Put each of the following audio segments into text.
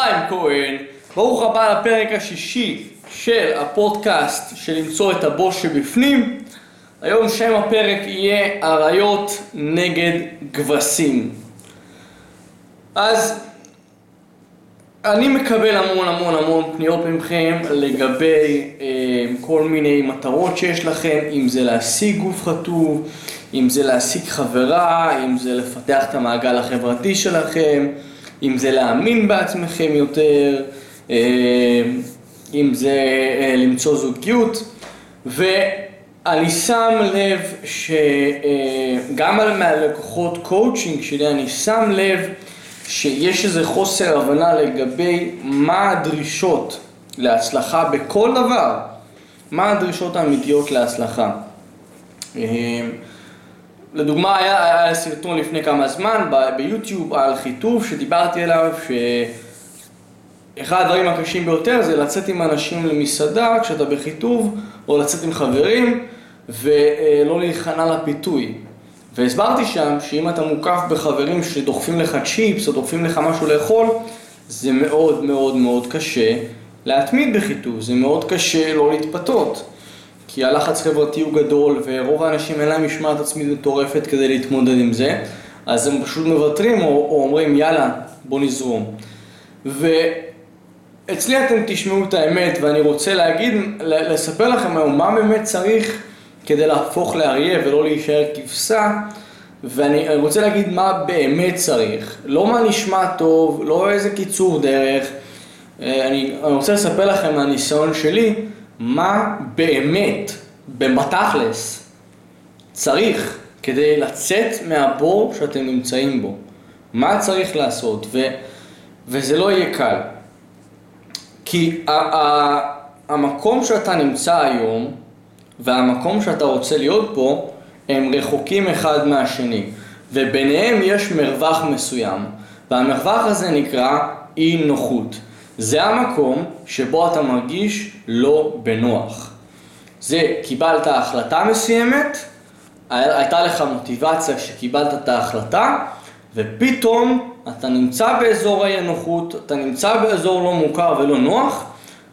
חיים כהן, ברוך הבא לפרק השישי של הפודקאסט של למצוא את הבוס שבפנים. היום שם הפרק יהיה אריות נגד כבשים. אז אני מקבל המון המון המון פניות מכם לגבי אה, כל מיני מטרות שיש לכם, אם זה להשיג גוף חטוב, אם זה להשיג חברה, אם זה לפתח את המעגל החברתי שלכם, אם זה להאמין בעצמכם יותר, אה, אם זה אה, למצוא זוגיות, ואני שם לב שגם אה, מהלקוחות קואוצ'ינג שלי אני שם לב שיש איזה חוסר הבנה לגבי מה הדרישות להצלחה בכל דבר, מה הדרישות האמיתיות להצלחה. לדוגמה, היה, היה סרטון לפני כמה זמן ביוטיוב על חיטוב שדיברתי עליו, שאחד הדברים הקשים ביותר זה לצאת עם אנשים למסעדה כשאתה בחיטוב, או לצאת עם חברים, ולא להיכנע לפיתוי. והסברתי שם שאם אתה מוקף בחברים שדוחפים לך צ'יפס או דוחפים לך משהו לאכול, זה מאוד מאוד מאוד קשה להתמיד בחיטוב, זה מאוד קשה לא להתפתות. כי הלחץ חברתי הוא גדול ורוב האנשים אין להם משמעת עצמית מטורפת כדי להתמודד עם זה, אז הם פשוט מוותרים או, או אומרים יאללה בוא נזרום. ואצלי אתם תשמעו את האמת ואני רוצה להגיד, לספר לכם היום מה באמת צריך כדי להפוך לאריה ולא להישאר כבשה ואני רוצה להגיד מה באמת צריך, לא מה נשמע טוב, לא איזה קיצור דרך, אה, אני, אני רוצה לספר לכם מהניסיון שלי מה באמת, בתכלס, צריך כדי לצאת מהבור שאתם נמצאים בו. מה צריך לעשות, ו, וזה לא יהיה קל. כי ה, ה, המקום שאתה נמצא היום והמקום שאתה רוצה להיות פה הם רחוקים אחד מהשני וביניהם יש מרווח מסוים והמרווח הזה נקרא אי נוחות. זה המקום שבו אתה מרגיש לא בנוח. זה קיבלת החלטה מסוימת, הייתה לך מוטיבציה שקיבלת את ההחלטה, ופתאום אתה נמצא באזור האי הנוחות, אתה נמצא באזור לא מוכר ולא נוח,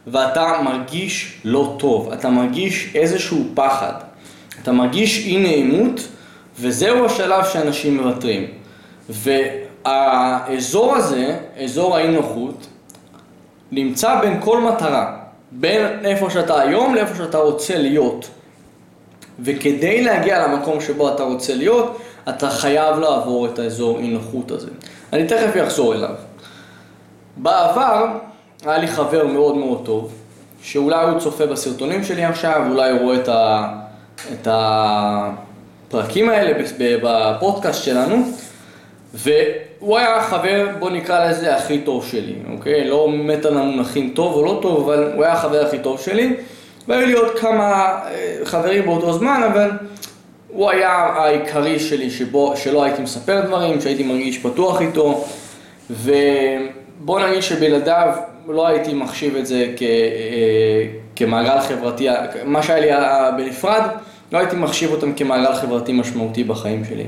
ואתה מרגיש לא טוב, אתה מרגיש איזשהו פחד, אתה מרגיש אי נעימות, וזהו השלב שאנשים מוותרים. והאזור הזה, אזור האי נוחות, נמצא בין כל מטרה, בין איפה שאתה היום לאיפה שאתה רוצה להיות. וכדי להגיע למקום שבו אתה רוצה להיות, אתה חייב לעבור את האזור אי נוחות הזה. אני תכף אחזור אליו. בעבר היה לי חבר מאוד מאוד טוב, שאולי הוא צופה בסרטונים שלי עכשיו, אולי הוא רואה את, ה... את הפרקים האלה בפודקאסט שלנו, והוא היה החבר, בוא נקרא לזה, הכי טוב שלי, אוקיי? לא מת על המונחים טוב או לא טוב, אבל הוא היה החבר הכי טוב שלי. והיו לי עוד כמה אה, חברים באותו זמן, אבל הוא היה העיקרי שלי שבו, שלא הייתי מספר דברים, שהייתי מרגיש פתוח איתו, ובוא נגיד שבלעדיו לא הייתי מחשיב את זה כ, אה, כמעגל חברתי, מה שהיה לי בנפרד, לא הייתי מחשיב אותם כמעגל חברתי משמעותי בחיים שלי.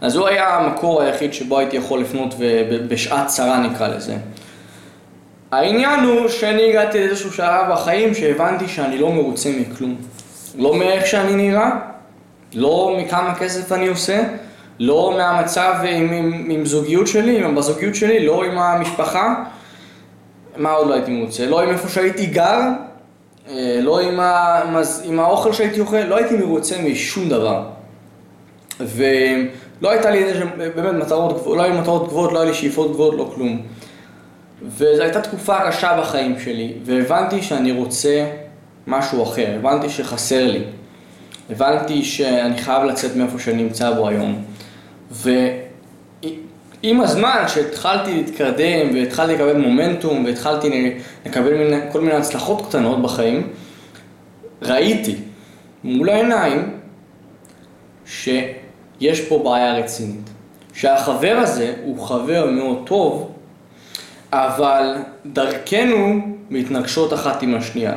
אז הוא היה המקור היחיד שבו הייתי יכול לפנות בשעת צרה נקרא לזה. העניין הוא שאני הגעתי לאיזשהו שלב בחיים שהבנתי שאני לא מרוצה מכלום. לא מאיך שאני נראה, לא מכמה כסף אני עושה, לא מהמצב עם, עם, עם זוגיות שלי, עם בזוגיות שלי, לא עם המשפחה. מה עוד לא הייתי מרוצה? לא עם איפה שהייתי גר, אה, לא עם, ה, עם האוכל שהייתי אוכל, לא הייתי מרוצה משום דבר. ו... לא הייתה לי איזה באמת מטרות גבוהות, לא היו מטרות גבוהות, לא היו לי שאיפות גבוהות, לא כלום. וזו הייתה תקופה קשה בחיים שלי, והבנתי שאני רוצה משהו אחר, הבנתי שחסר לי. הבנתי שאני חייב לצאת מאיפה שאני נמצא בו היום. ועם הזמן, שהתחלתי להתקדם והתחלתי לקבל מומנטום והתחלתי לקבל מיני, כל מיני הצלחות קטנות בחיים, ראיתי מול העיניים ש... יש פה בעיה רצינית. שהחבר הזה הוא חבר מאוד טוב, אבל דרכנו מתנגשות אחת עם השנייה.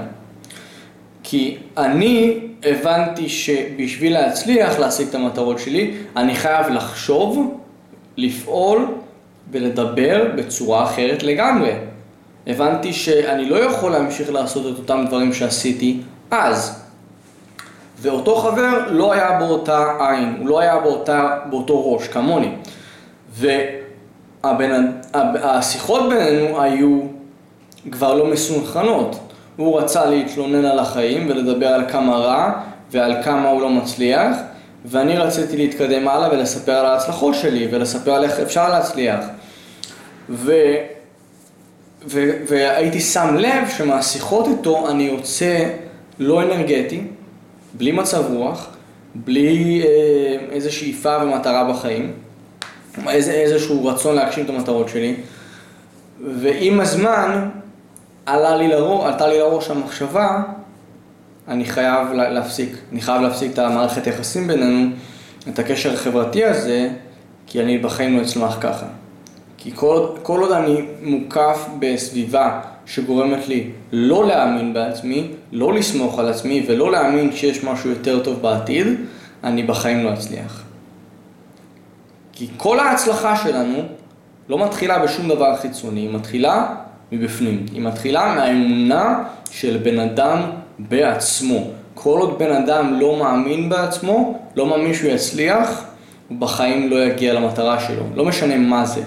כי אני הבנתי שבשביל להצליח להשיג את המטרות שלי, אני חייב לחשוב, לפעול ולדבר בצורה אחרת לגמרי. הבנתי שאני לא יכול להמשיך לעשות את אותם דברים שעשיתי אז. ואותו חבר לא היה באותה עין, הוא לא היה באותה, באותו ראש, כמוני. והשיחות בינינו היו כבר לא מסונכרנות. הוא רצה להתלונן על החיים ולדבר על כמה רע ועל כמה הוא לא מצליח, ואני רציתי להתקדם הלאה ולספר על ההצלחות שלי ולספר על איך אפשר להצליח. ו... ו... והייתי שם לב שמהשיחות איתו אני יוצא לא אנרגטי, בלי מצב רוח, בלי אה, איזו שאיפה ומטרה בחיים, איזה, איזשהו רצון להגשים את המטרות שלי, ועם הזמן עלה לי לראש, עלתה לי לראש המחשבה, אני חייב להפסיק, אני חייב להפסיק את המערכת היחסים בינינו, את הקשר החברתי הזה, כי אני בחיים לא אצלח ככה. כי כל, כל עוד אני מוקף בסביבה שגורמת לי לא להאמין בעצמי, לא לסמוך על עצמי ולא להאמין שיש משהו יותר טוב בעתיד, אני בחיים לא אצליח. כי כל ההצלחה שלנו לא מתחילה בשום דבר חיצוני, היא מתחילה מבפנים. היא מתחילה מהאמונה של בן אדם בעצמו. כל עוד בן אדם לא מאמין בעצמו, לא מאמין שהוא יצליח, הוא בחיים לא יגיע למטרה שלו. לא משנה מה זה.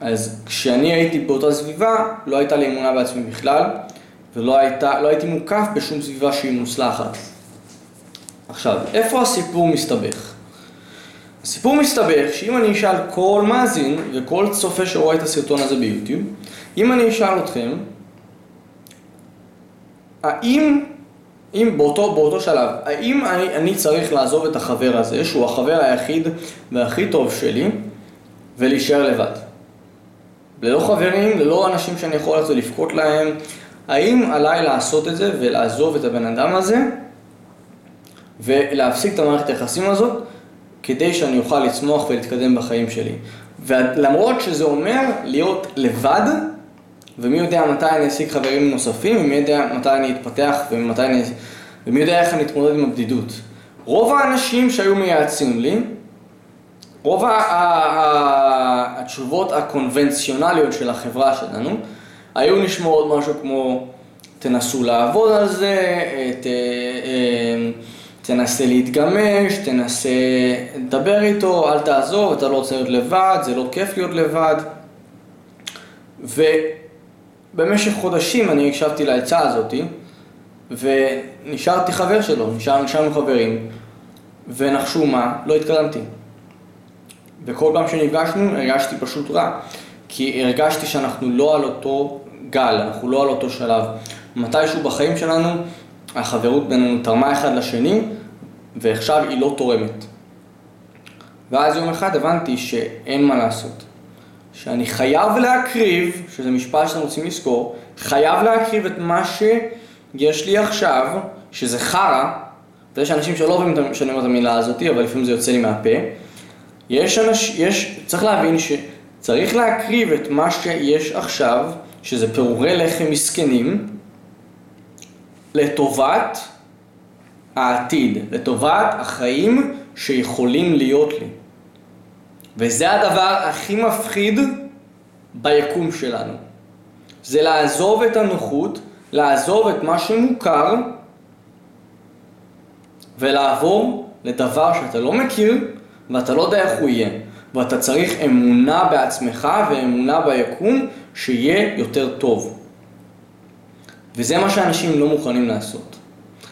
אז כשאני הייתי באותה סביבה, לא הייתה לי אמונה בעצמי בכלל, ולא הייתה, לא הייתי מוקף בשום סביבה שהיא מוצלחת. עכשיו, איפה הסיפור מסתבך? הסיפור מסתבך שאם אני אשאל כל מאזין וכל צופה שרואה את הסרטון הזה ביוטיוב, אם אני אשאל אתכם, האם, אם באותו, באותו שלב, האם אני, אני צריך לעזוב את החבר הזה, שהוא החבר היחיד והכי טוב שלי, ולהישאר לבד? ללא חברים, ללא אנשים שאני יכול ללכת ולבכות להם, האם עליי לעשות את זה ולעזוב את הבן אדם הזה ולהפסיק את המערכת היחסים הזאת כדי שאני אוכל לצמוח ולהתקדם בחיים שלי. ולמרות שזה אומר להיות לבד, ומי יודע מתי אני אשיג חברים נוספים, ומי יודע מתי אני אתפתח, ומתי אני... ומי יודע איך אני אתמודד עם הבדידות. רוב האנשים שהיו מייעצים לי, רוב התשובות הקונבנציונליות של החברה שלנו היו נשמעות משהו כמו תנסו לעבוד על זה, ת, אה, תנסה להתגמש, תנסה לדבר איתו, אל תעזוב, אתה לא רוצה להיות לבד, זה לא כיף להיות לבד. ובמשך חודשים אני הקשבתי לעצה הזאתי, ונשארתי חבר שלו, נשאר, נשארנו חברים, ונחשו מה, לא התקדמתי. וכל פעם שנפגשנו הרגשתי פשוט רע, כי הרגשתי שאנחנו לא על אותו גל, אנחנו לא על אותו שלב. מתישהו בחיים שלנו החברות בינינו תרמה אחד לשני, ועכשיו היא לא תורמת. ואז יום אחד הבנתי שאין מה לעשות. שאני חייב להקריב, שזה משפט שאתם רוצים לזכור, חייב להקריב את מה שיש לי עכשיו, שזה חרא, ויש אנשים שלא אוהבים שאני אומר את המילה הזאת, אבל לפעמים זה יוצא לי מהפה. יש אנשים, יש, צריך להבין שצריך להקריב את מה שיש עכשיו, שזה פירורי לחם מסכנים, לטובת העתיד, לטובת החיים שיכולים להיות לי. וזה הדבר הכי מפחיד ביקום שלנו. זה לעזוב את הנוחות, לעזוב את מה שמוכר ולעבור לדבר שאתה לא מכיר ואתה לא יודע איך הוא יהיה. ואתה צריך אמונה בעצמך ואמונה ביקום שיהיה יותר טוב. וזה מה שאנשים לא מוכנים לעשות.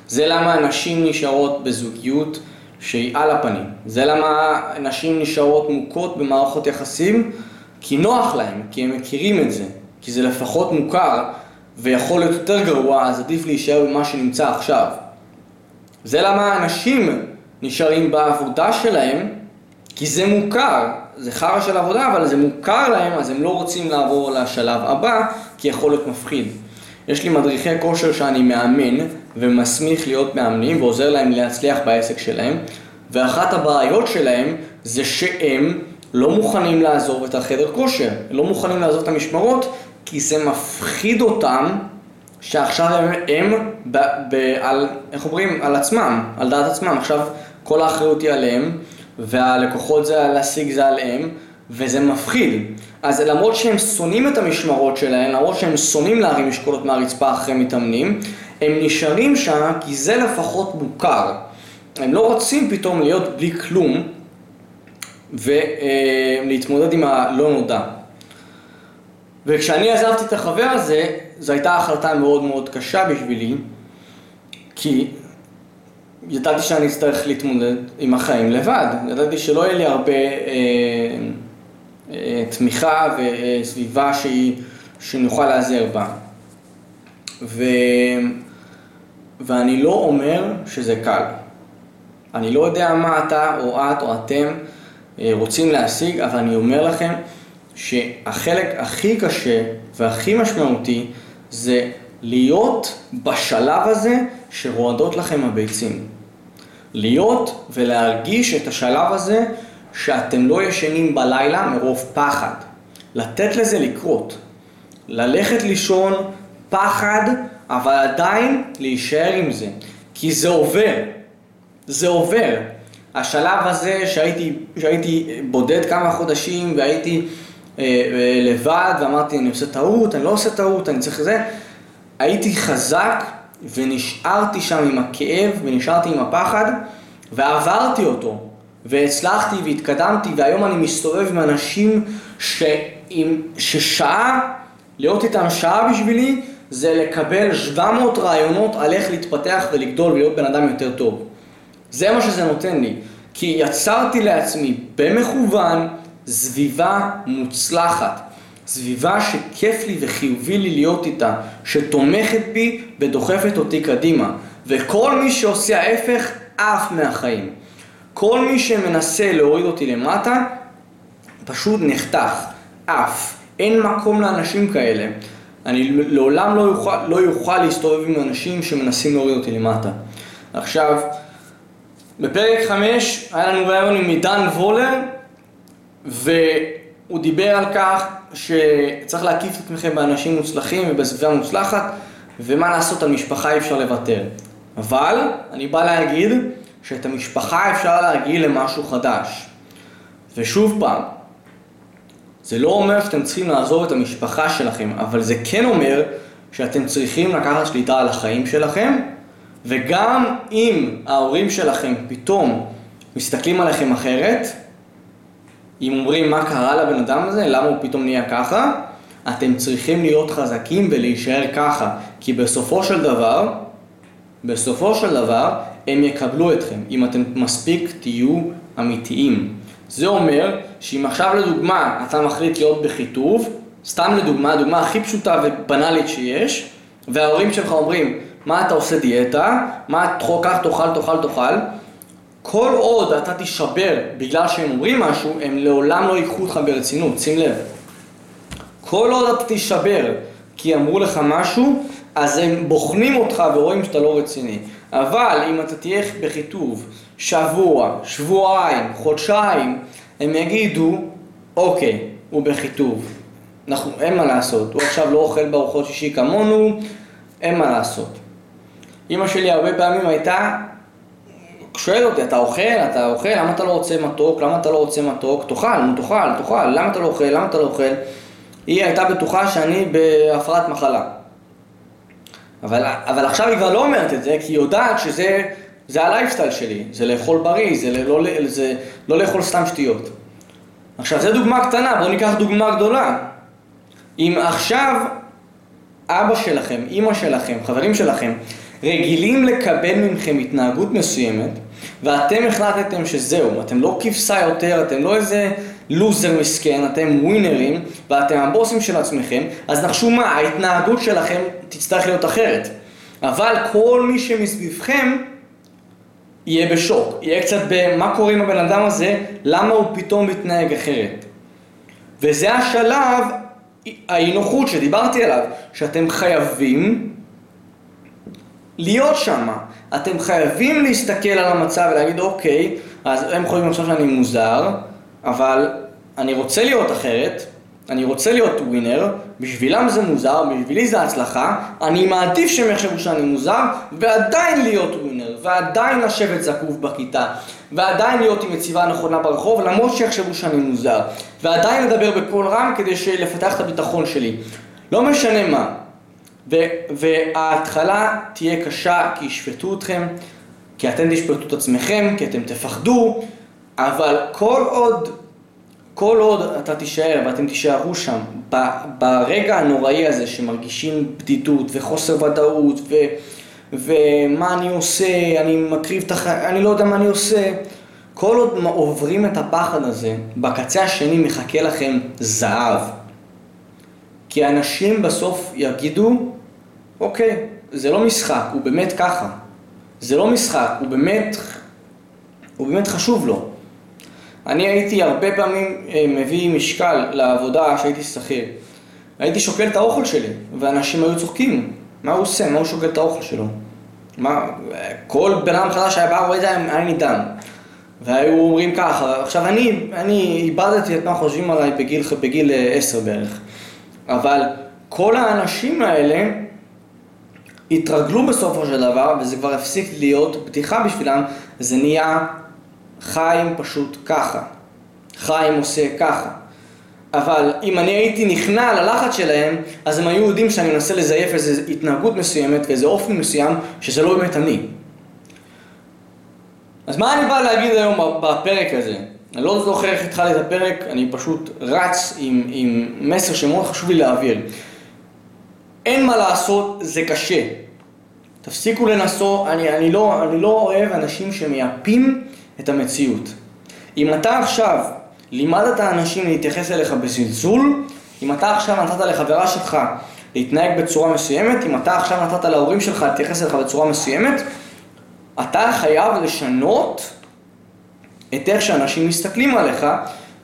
זה למה נשים נשארות בזוגיות שהיא על הפנים. זה למה נשים נשארות מוכות במערכות יחסים, כי נוח להם, כי הם מכירים את זה, כי זה לפחות מוכר ויכול להיות יותר גרוע, אז עדיף להישאר במה שנמצא עכשיו. זה למה אנשים נשארים בעבודה שלהם, כי זה מוכר, זה חרא של עבודה, אבל זה מוכר להם, אז הם לא רוצים לעבור לשלב הבא, כי יכול להיות מפחיד. יש לי מדריכי כושר שאני מאמן ומסמיך להיות מאמנים ועוזר להם להצליח בעסק שלהם, ואחת הבעיות שלהם זה שהם לא מוכנים לעזוב את החדר כושר, לא מוכנים לעזוב את המשמרות, כי זה מפחיד אותם שעכשיו הם, הם ב, ב, על, איך אומרים, על עצמם, על דעת עצמם, עכשיו כל האחריות היא עליהם, והלקוחות זה להשיג זה עליהם, וזה מפחיד. אז למרות שהם שונאים את המשמרות שלהם, למרות שהם שונאים להרים משקולות מהרצפה אחרי מתאמנים, הם נשארים שם כי זה לפחות מוכר. הם לא רוצים פתאום להיות בלי כלום ולהתמודד עם הלא נודע. וכשאני עזבתי את החבר הזה, זו הייתה החלטה מאוד מאוד קשה בשבילי, כי ידעתי שאני אצטרך להתמודד עם החיים לבד. ידעתי שלא יהיה לי הרבה אה, אה, תמיכה וסביבה שהיא, שנוכל להיעזר בה. ו... ואני לא אומר שזה קל. אני לא יודע מה אתה או את או אתם אה, רוצים להשיג, אבל אני אומר לכם שהחלק הכי קשה והכי משמעותי זה להיות בשלב הזה שרועדות לכם הביצים. להיות ולהרגיש את השלב הזה שאתם לא ישנים בלילה מרוב פחד. לתת לזה לקרות. ללכת לישון פחד, אבל עדיין להישאר עם זה. כי זה עובר. זה עובר. השלב הזה שהייתי, שהייתי בודד כמה חודשים והייתי אה, אה, לבד ואמרתי אני עושה טעות, אני לא עושה טעות, אני צריך זה, הייתי חזק ונשארתי שם עם הכאב ונשארתי עם הפחד ועברתי אותו והצלחתי והתקדמתי והיום אני מסתובב עם אנשים שעם, ששעה, להיות איתם שעה בשבילי זה לקבל 700 רעיונות על איך להתפתח ולגדול ולהיות בן אדם יותר טוב. זה מה שזה נותן לי. כי יצרתי לעצמי במכוון סביבה מוצלחת. סביבה שכיף לי וחיובי לי להיות איתה, שתומכת בי ודוחפת אותי קדימה. וכל מי שעושה ההפך, עף מהחיים. כל מי שמנסה להוריד אותי למטה, פשוט נחתך, עף. אין מקום לאנשים כאלה. אני לעולם לא יוכל, לא יוכל להסתובב עם אנשים שמנסים להוריד אותי למטה. עכשיו, בפרק 5 היה לנו רעיון עם עידן וולר, והוא דיבר על כך שצריך להקיף את עצמכם באנשים מוצלחים ובסביבה מוצלחת, ומה לעשות, על משפחה אי אפשר לוותר. אבל אני בא להגיד שאת המשפחה אפשר להגיע למשהו חדש. ושוב פעם, זה לא אומר שאתם צריכים לעזוב את המשפחה שלכם, אבל זה כן אומר שאתם צריכים לקחת שליטה על החיים שלכם, וגם אם ההורים שלכם פתאום מסתכלים עליכם אחרת, אם אומרים מה קרה לבן אדם הזה, למה הוא פתאום נהיה ככה, אתם צריכים להיות חזקים ולהישאר ככה, כי בסופו של דבר, בסופו של דבר, הם יקבלו אתכם, אם אתם מספיק תהיו אמיתיים. זה אומר שאם עכשיו לדוגמה אתה מחליט להיות בחיטוב, סתם לדוגמה, הדוגמה הכי פשוטה ובנאלית שיש, וההורים שלך אומרים, מה אתה עושה דיאטה, מה כך תאכל, תאכל, תאכל, כל עוד אתה תישבר בגלל שהם אומרים משהו, הם לעולם לא ייקחו אותך ברצינות, שים לב. כל עוד אתה תישבר כי אמרו לך משהו, אז הם בוחנים אותך ורואים שאתה לא רציני. אבל אם אתה תהיה בחיטוב שבוע, שבועיים, חודשיים, הם יגידו, אוקיי, הוא בחיטוב. אנחנו, אין מה לעשות, הוא עכשיו לא אוכל בארוחות שישי כמונו, אין מה לעשות. אימא שלי הרבה פעמים הייתה שואל אותי, אתה אוכל? אתה אוכל? למה אתה לא רוצה מתוק? למה אתה לא רוצה מתוק? תאכל, נו תאכל, תאכל, למה אתה לא אוכל? למה אתה לא אוכל? היא הייתה בטוחה שאני בהפרעת מחלה. אבל, אבל עכשיו היא כבר לא אומרת את זה, כי היא יודעת שזה זה הלייפסטייל שלי, זה לאכול בריא, זה לא, זה לא לאכול סתם שטויות. עכשיו, זו דוגמה קטנה, בואו ניקח דוגמה גדולה. אם עכשיו אבא שלכם, אימא שלכם, חברים שלכם, רגילים לקבל מכם התנהגות מסוימת, ואתם החלטתם שזהו, אתם לא כבשה יותר, אתם לא איזה לוזר מסכן, אתם ווינרים, ואתם הבוסים של עצמכם, אז נחשו מה, ההתנהגות שלכם תצטרך להיות אחרת. אבל כל מי שמסביבכם יהיה בשוק, יהיה קצת במה קורה עם הבן אדם הזה, למה הוא פתאום מתנהג אחרת. וזה השלב, האי נוחות שדיברתי עליו, שאתם חייבים להיות שם. אתם חייבים להסתכל על המצב ולהגיד, אוקיי, אז הם חושבים עכשיו שאני מוזר, אבל אני רוצה להיות אחרת, אני רוצה להיות ווינר, בשבילם זה מוזר, בשבילי זה הצלחה, אני מעדיף שהם יחשבו שאני מוזר, ועדיין להיות ווינר, ועדיין לשבת זקוף בכיתה, ועדיין להיות עם יציבה נכונה ברחוב, למרות שיחשבו שאני מוזר, ועדיין לדבר בקול רם כדי לפתח את הביטחון שלי. לא משנה מה. וההתחלה תהיה קשה כי ישפטו אתכם, כי אתם תשפטו את עצמכם, כי אתם תפחדו, אבל כל עוד, כל עוד אתה תישאר ואתם תישארו שם, ברגע הנוראי הזה שמרגישים בדידות וחוסר ודאות ו, ומה אני עושה, אני מקריב את החיים, אני לא יודע מה אני עושה, כל עוד עוברים את הפחד הזה, בקצה השני מחכה לכם זהב. כי אנשים בסוף יגידו, אוקיי, זה לא משחק, הוא באמת ככה. זה לא משחק, הוא באמת, הוא באמת חשוב לו. אני הייתי הרבה פעמים אה, מביא משקל לעבודה כשהייתי שכיר. הייתי שוקל את האוכל שלי, ואנשים היו צוחקים. מה הוא עושה? מה הוא שוקל את האוכל שלו? מה, כל בן אדם חדש שהיה בא, רואה את זה, היה נידם. והיו אומרים ככה, עכשיו אני, אני איבדתי את מה חושבים עליי בגיל, בגיל אה, עשר בערך. אבל כל האנשים האלה התרגלו בסופו של דבר, וזה כבר הפסיק להיות בדיחה בשבילם, זה נהיה חיים פשוט ככה. חיים עושה ככה. אבל אם אני הייתי נכנע ללחץ שלהם, אז הם היו יודעים שאני מנסה לזייף איזו התנהגות מסוימת ואיזה אופן מסוים, שזה לא באמת אני. אז מה אני בא להגיד היום בפרק הזה? אני לא זוכר איך התחלתי את הפרק, אני פשוט רץ עם, עם מסר שמאוד חשוב לי להעביר. אין מה לעשות, זה קשה. תפסיקו לנסות, אני, אני, לא, אני לא אוהב אנשים שמייפים את המציאות. אם אתה עכשיו לימדת אנשים להתייחס אליך בזלזול, אם אתה עכשיו נתת לחברה שלך להתנהג בצורה מסוימת, אם אתה עכשיו נתת להורים שלך להתייחס אליך בצורה מסוימת, אתה חייב לשנות את איך שאנשים מסתכלים עליך,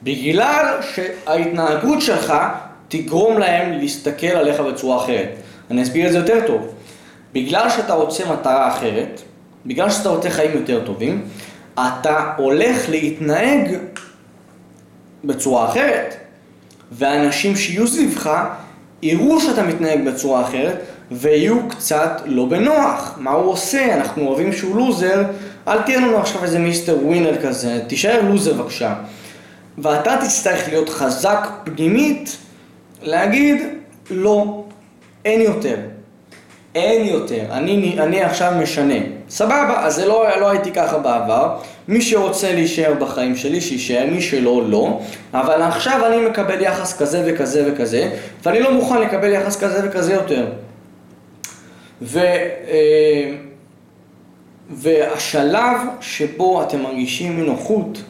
בגלל שההתנהגות שלך תגרום להם להסתכל עליך בצורה אחרת. אני אסביר את זה יותר טוב. בגלל שאתה רוצה מטרה אחרת, בגלל שאתה רוצה חיים יותר טובים, אתה הולך להתנהג בצורה אחרת. ואנשים שיהיו סביבך יראו שאתה מתנהג בצורה אחרת ויהיו קצת לא בנוח. מה הוא עושה? אנחנו אוהבים שהוא לוזר, אל תהיה לנו עכשיו איזה מיסטר ווינר כזה, תישאר לוזר בבקשה. ואתה תצטרך להיות חזק פנימית, להגיד לא, אין יותר. אין יותר, אני, אני עכשיו משנה. סבבה, אז זה לא, לא הייתי ככה בעבר. מי שרוצה להישאר בחיים שלי, שיישאר, מי שלא, לא. אבל עכשיו אני מקבל יחס כזה וכזה וכזה, ואני לא מוכן לקבל יחס כזה וכזה יותר. ו, אה, והשלב שבו אתם מרגישים מנוחות,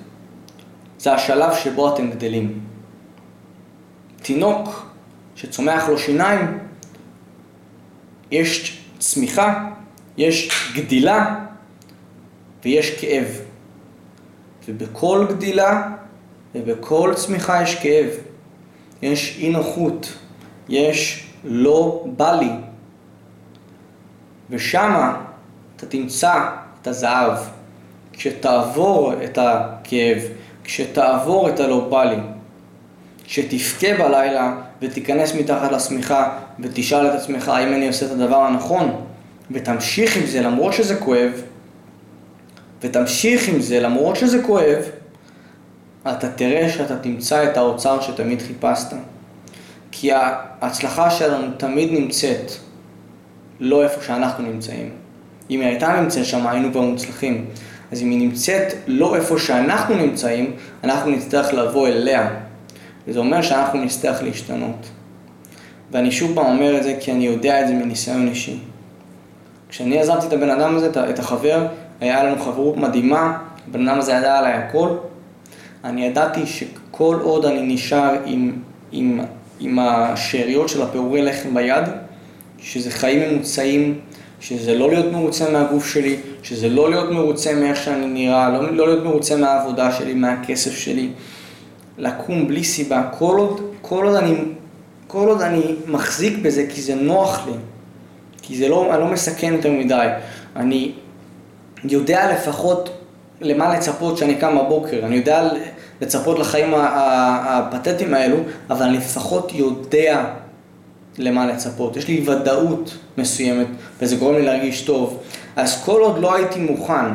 זה השלב שבו אתם גדלים. תינוק שצומח לו שיניים, יש צמיחה, יש גדילה ויש כאב. ובכל גדילה ובכל צמיחה יש כאב. יש אי נוחות, יש לא בא לי. ושמה אתה תמצא את הזהב. כשתעבור את הכאב, כשתעבור את הלא בא לי, כשתבכה בלילה ותיכנס מתחת לשמיכה ותשאל את עצמך האם אני עושה את הדבר הנכון ותמשיך עם זה למרות שזה כואב ותמשיך עם זה למרות שזה כואב אתה תראה שאתה תמצא את האוצר שתמיד חיפשת. כי ההצלחה שלנו תמיד נמצאת לא איפה שאנחנו נמצאים. אם היא הייתה נמצאת שם היינו כבר מוצלחים. אז אם היא נמצאת לא איפה שאנחנו נמצאים אנחנו נצטרך לבוא אליה וזה אומר שאנחנו נצטרך להשתנות. ואני שוב פעם אומר את זה כי אני יודע את זה מניסיון אישי. כשאני עזבתי את הבן אדם הזה, את החבר, היה לנו חברות מדהימה, הבן אדם הזה ידע עליי הכל. אני ידעתי שכל עוד אני נשאר עם, עם, עם השאריות של הפירורי לחם ביד, שזה חיים ממוצעים, שזה לא להיות מרוצה מהגוף שלי, שזה לא להיות מרוצה מאיך שאני נראה, לא, לא להיות מרוצה מהעבודה שלי, מהכסף שלי, לקום בלי סיבה, כל עוד, כל עוד, אני, כל עוד אני מחזיק בזה כי זה נוח לי, כי זה לא, אני לא מסכן יותר מדי, אני יודע לפחות למה לצפות כשאני קם בבוקר, אני יודע לצפות לחיים הפתטיים האלו, אבל אני לפחות יודע למה לצפות, יש לי ודאות מסוימת וזה גורם לי להרגיש טוב. אז כל עוד לא הייתי מוכן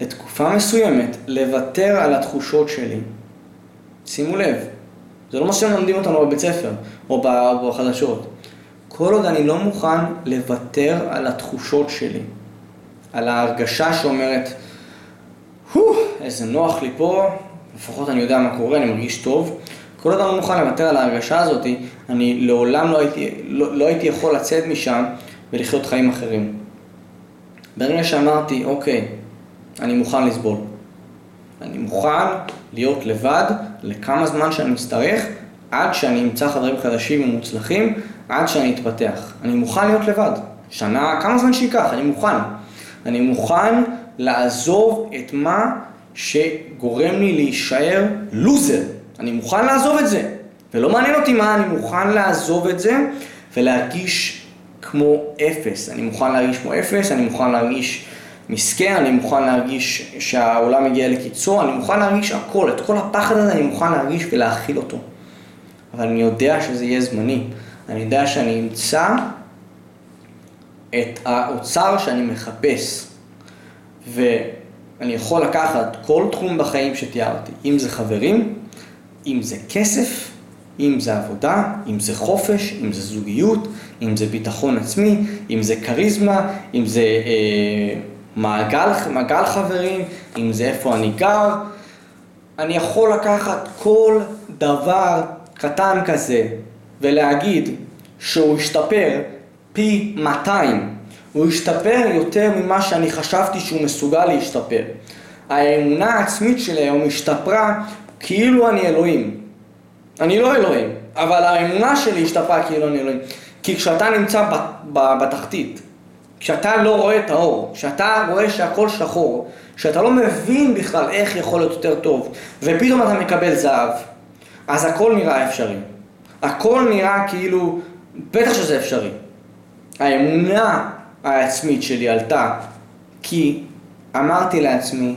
לתקופה מסוימת לוותר על התחושות שלי, שימו לב, זה לא מה שמלמדים אותנו בבית ספר או בחדשות. כל עוד אני לא מוכן לוותר על התחושות שלי, על ההרגשה שאומרת, הו, איזה נוח לי פה, לפחות אני יודע מה קורה, אני מרגיש טוב. כל עוד אני לא מוכן לוותר על ההרגשה הזאת, אני לעולם לא הייתי, לא, לא הייתי יכול לצאת משם ולחיות חיים אחרים. ברגע שאמרתי, אוקיי, אני מוכן לסבול. אני מוכן להיות לבד לכמה זמן שאני אצטרך, עד שאני אמצא חדרים חדשים ומוצלחים, עד שאני אתפתח. אני מוכן להיות לבד. שנה, כמה זמן שייקח, אני מוכן. אני מוכן לעזוב את מה שגורם לי להישאר לוזר. אני מוכן לעזוב את זה. ולא מעניין אותי מה, אני מוכן לעזוב את זה ולהרגיש כמו אפס. אני מוכן להרגיש כמו אפס, אני מוכן להרגיש מסכן, אני מוכן להרגיש שהעולם מגיע לקיצור, אני מוכן להרגיש הכל, את כל הפחד הזה אני מוכן להרגיש ולהכיל אותו. אבל אני יודע שזה יהיה זמני. אני יודע שאני אמצא את האוצר שאני מחפש. ואני יכול לקחת כל תחום בחיים שתיארתי, אם זה חברים, אם זה כסף, אם זה עבודה, אם זה חופש, אם זה זוגיות, אם זה ביטחון עצמי, אם זה כריזמה, אם זה אה, מעגל, מעגל חברים, אם זה איפה אני גר. אני יכול לקחת כל דבר קטן כזה ולהגיד שהוא השתפר פי 200. הוא השתפר יותר ממה שאני חשבתי שהוא מסוגל להשתפר. האמונה העצמית שלי היום השתפרה כאילו אני אלוהים. אני לא אלוהים, אבל האמונה שלי השתפרה כאילו אני אלוהים. כי כשאתה נמצא בתחתית, כשאתה לא רואה את האור, כשאתה רואה שהכל שחור, כשאתה לא מבין בכלל איך יכול להיות יותר טוב, ופתאום אתה מקבל זהב, אז הכל נראה אפשרי. הכל נראה כאילו, בטח שזה אפשרי. האמונה העצמית שלי עלתה כי אמרתי לעצמי,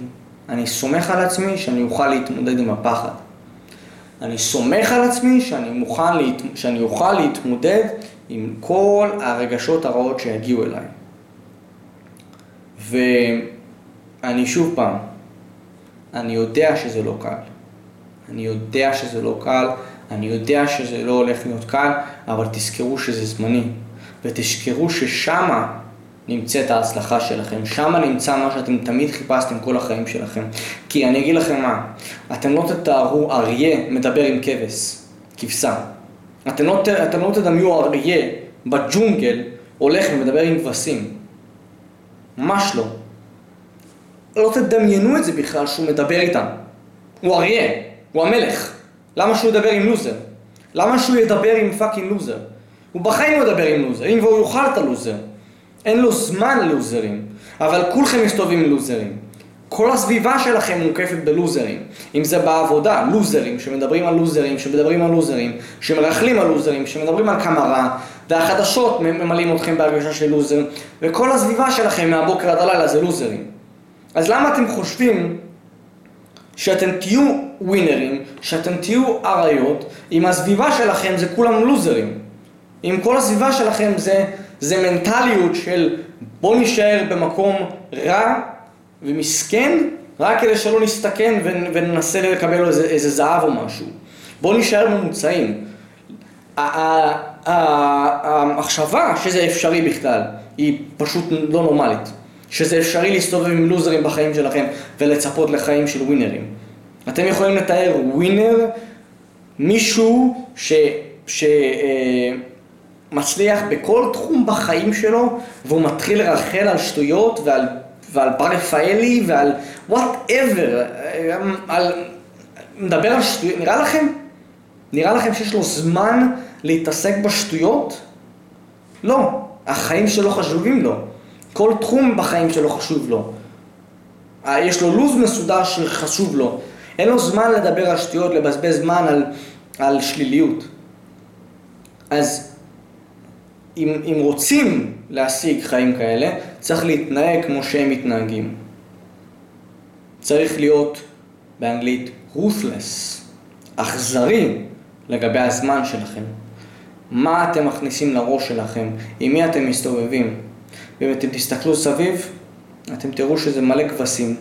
אני סומך על עצמי שאני אוכל להתמודד עם הפחד. אני סומך על עצמי שאני, מוכן להת... שאני אוכל להתמודד עם כל הרגשות הרעות שיגיעו אליי. ואני שוב פעם, אני יודע שזה לא קל. אני יודע שזה לא קל, אני יודע שזה לא הולך להיות קל, אבל תזכרו שזה זמני. ותזכרו ששמה נמצאת ההצלחה שלכם, שמה נמצא מה שאתם תמיד חיפשתם כל החיים שלכם. כי אני אגיד לכם מה, אתם לא תתארו אריה מדבר עם כבש, כבשה. אתם לא, אתם לא תדמיו אריה בג'ונגל הולך ומדבר עם כבשים. ממש לא. לא תדמיינו את זה בכלל שהוא מדבר איתם. הוא אריה, הוא המלך. למה שהוא ידבר עם loser? למה שהוא ידבר עם fucking loser? הוא בחיים לא ידבר עם לוזרים, והוא יאכל את ה loser. אין לו זמן ללוזרים, אבל כולכם מסתובבים עם לוזרים. כל הסביבה שלכם מוקפת בלוזרים. אם זה בעבודה, לוזרים, שמדברים על לוזרים, שמדברים על לוזרים, שמרכלים על לוזרים, שמדברים על כמה רע, והחדשות ממלאים אתכם בהרגשה של לוזר, וכל הסביבה שלכם מהבוקר עד הלילה זה לוזרים. אז למה אתם חושבים שאתם תהיו ווינרים, שאתם תהיו אריות, אם הסביבה שלכם זה כולם לוזרים? אם כל הסביבה שלכם זה, זה מנטליות של בוא נישאר במקום רע ומסכן, רק כדי שלא נסתכן וננסה לקבל איזה, איזה זהב או משהו. בוא נישאר ממוצעים. המחשבה שזה אפשרי בכלל היא פשוט לא נורמלית. שזה אפשרי להסתובב עם לוזרים בחיים שלכם ולצפות לחיים של ווינרים. אתם יכולים לתאר ווינר, מישהו ש... ש אה, בכל תחום בחיים שלו, והוא מתחיל לרחל על שטויות ועל, ועל בר רפאלי ועל וואטאבר, על... מדבר על שטויות, נראה לכם? נראה לכם שיש לו זמן להתעסק בשטויות? לא, החיים שלו חשובים לו. כל תחום בחיים שלו חשוב לו. יש לו לו"ז מסודר שחשוב לו. אין לו זמן לדבר על שטויות, לבזבז זמן על, על שליליות. אז אם, אם רוצים להשיג חיים כאלה, צריך להתנהג כמו שהם מתנהגים. צריך להיות באנגלית ruthless, אכזרי לגבי הזמן שלכם. מה אתם מכניסים לראש שלכם, עם מי אתם מסתובבים. ואם אתם תסתכלו סביב, אתם תראו שזה מלא כבשים.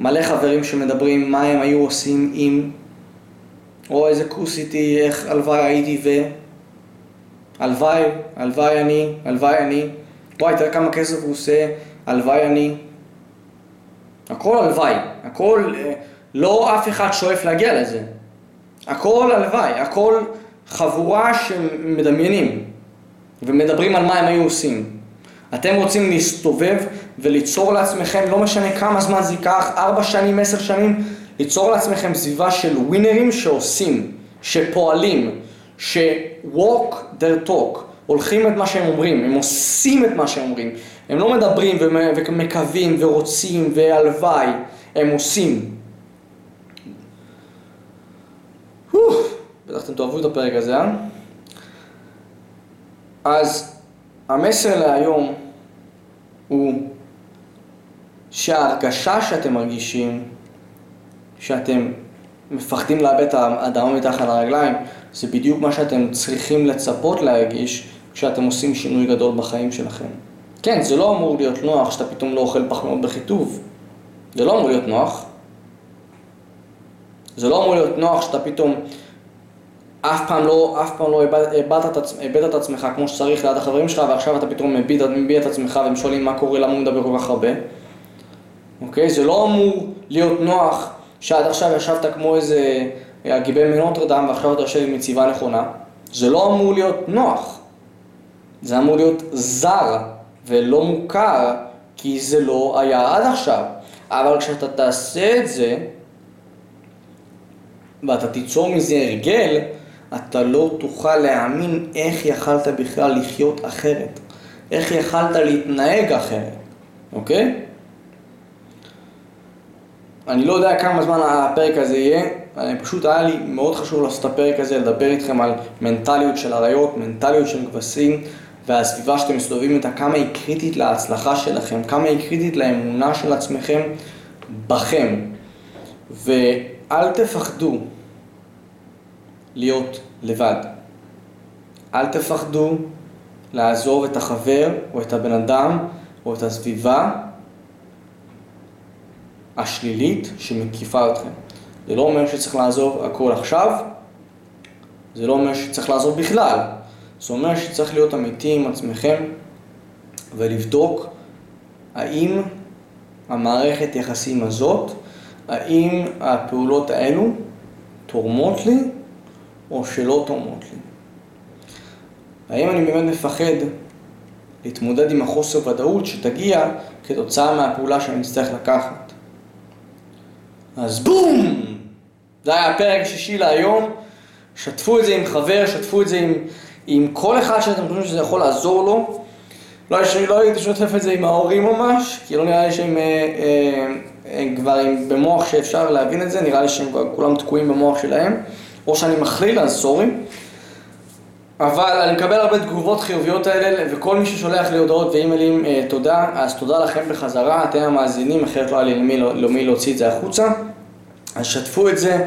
מלא חברים שמדברים מה הם היו עושים אם, או איזה כוס איתי, איך הלוואי הייתי ו... הלוואי, הלוואי אני, הלוואי אני. וואי, תראה כמה כסף הוא עושה, הלוואי אני. הכל הלוואי, הכל, אה, לא אף אחד שואף להגיע לזה. הכל הלוואי, הכל חבורה שמדמיינים ומדברים על מה הם היו עושים. אתם רוצים להסתובב וליצור לעצמכם, לא משנה כמה זמן זה ייקח, ארבע שנים, עשר שנים, ליצור לעצמכם סביבה של ווינרים שעושים, שפועלים, ש-walk their talk, הולכים את מה שהם אומרים, הם עושים את מה שהם אומרים. הם לא מדברים ומקווים ורוצים והלוואי, הם עושים. בטח אתם תאהבו את הפרק הזה, אה? אז המסר להיום הוא שההרגשה שאתם מרגישים, שאתם מפחדים לאבד את האדמה מתחת לרגליים, זה בדיוק מה שאתם צריכים לצפות להרגיש כשאתם עושים שינוי גדול בחיים שלכם. כן, זה לא אמור להיות נוח שאתה פתאום לא אוכל פחמימות בחיטוב. זה לא אמור להיות נוח. זה לא אמור להיות נוח שאתה פתאום אף פעם לא, אף פעם לא איבדת את עצמך כמו שצריך ליד החברים שלך ועכשיו אתה פתאום מביע, את עצמך והם שואלים מה קורה, למה הוא מדבר כל כך הרבה. אוקיי? זה לא אמור להיות נוח שעד עכשיו ישבת כמו איזה הגיבל מנוטרדם ועכשיו אתה יושב עם מציבה נכונה. זה לא אמור להיות נוח. זה אמור להיות זר ולא מוכר כי זה לא היה עד עכשיו. אבל כשאתה תעשה את זה ואתה תיצור מזה הרגל, אתה לא תוכל להאמין איך יכלת בכלל לחיות אחרת, איך יכלת להתנהג אחרת, אוקיי? אני לא יודע כמה זמן הפרק הזה יהיה, פשוט היה לי מאוד חשוב לעשות את הפרק הזה, לדבר איתכם על מנטליות של אריות, מנטליות של כבשים והסביבה שאתם מסתובבים איתה, כמה היא קריטית להצלחה שלכם, כמה היא קריטית לאמונה של עצמכם בכם. ואל תפחדו להיות לבד. אל תפחדו לעזוב את החבר או את הבן אדם או את הסביבה השלילית שמקיפה אתכם. זה לא אומר שצריך לעזוב הכל עכשיו, זה לא אומר שצריך לעזוב בכלל. זה אומר שצריך להיות אמיתי עם עצמכם ולבדוק האם המערכת יחסים הזאת, האם הפעולות האלו תורמות לי או שלא תורמות לי. האם אני באמת מפחד להתמודד עם החוסר ודאות שתגיע כתוצאה מהפעולה שאני אצטרך לקחת. אז בום! זה היה הפרק השישי להיום. שתפו את זה עם חבר, שתפו את זה עם, עם כל אחד שאתם חושבים שזה יכול לעזור לו. לא, לא הייתי שותף את זה עם ההורים ממש, כי לא נראה לי שהם אה, אה, אה, כבר במוח שאפשר להבין את זה, נראה לי שהם כולם תקועים במוח שלהם. או שאני מכליל, אז סורי. אבל אני מקבל הרבה תגובות חיוביות האלה, וכל מי ששולח לי הודעות ואימיילים תודה, אז תודה לכם בחזרה, אתם המאזינים, אחרת לא היה לי למי, למי להוציא את זה החוצה. אז שתפו את זה.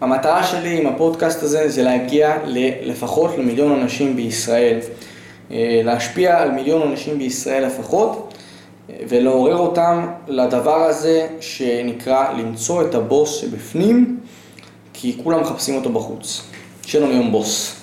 המטרה שלי עם הפודקאסט הזה זה להגיע לפחות למיליון אנשים בישראל. אה, להשפיע על מיליון אנשים בישראל לפחות, ולעורר אותם לדבר הזה שנקרא למצוא את הבוס שבפנים. כי כולם מחפשים אותו בחוץ. לנו יום בוס.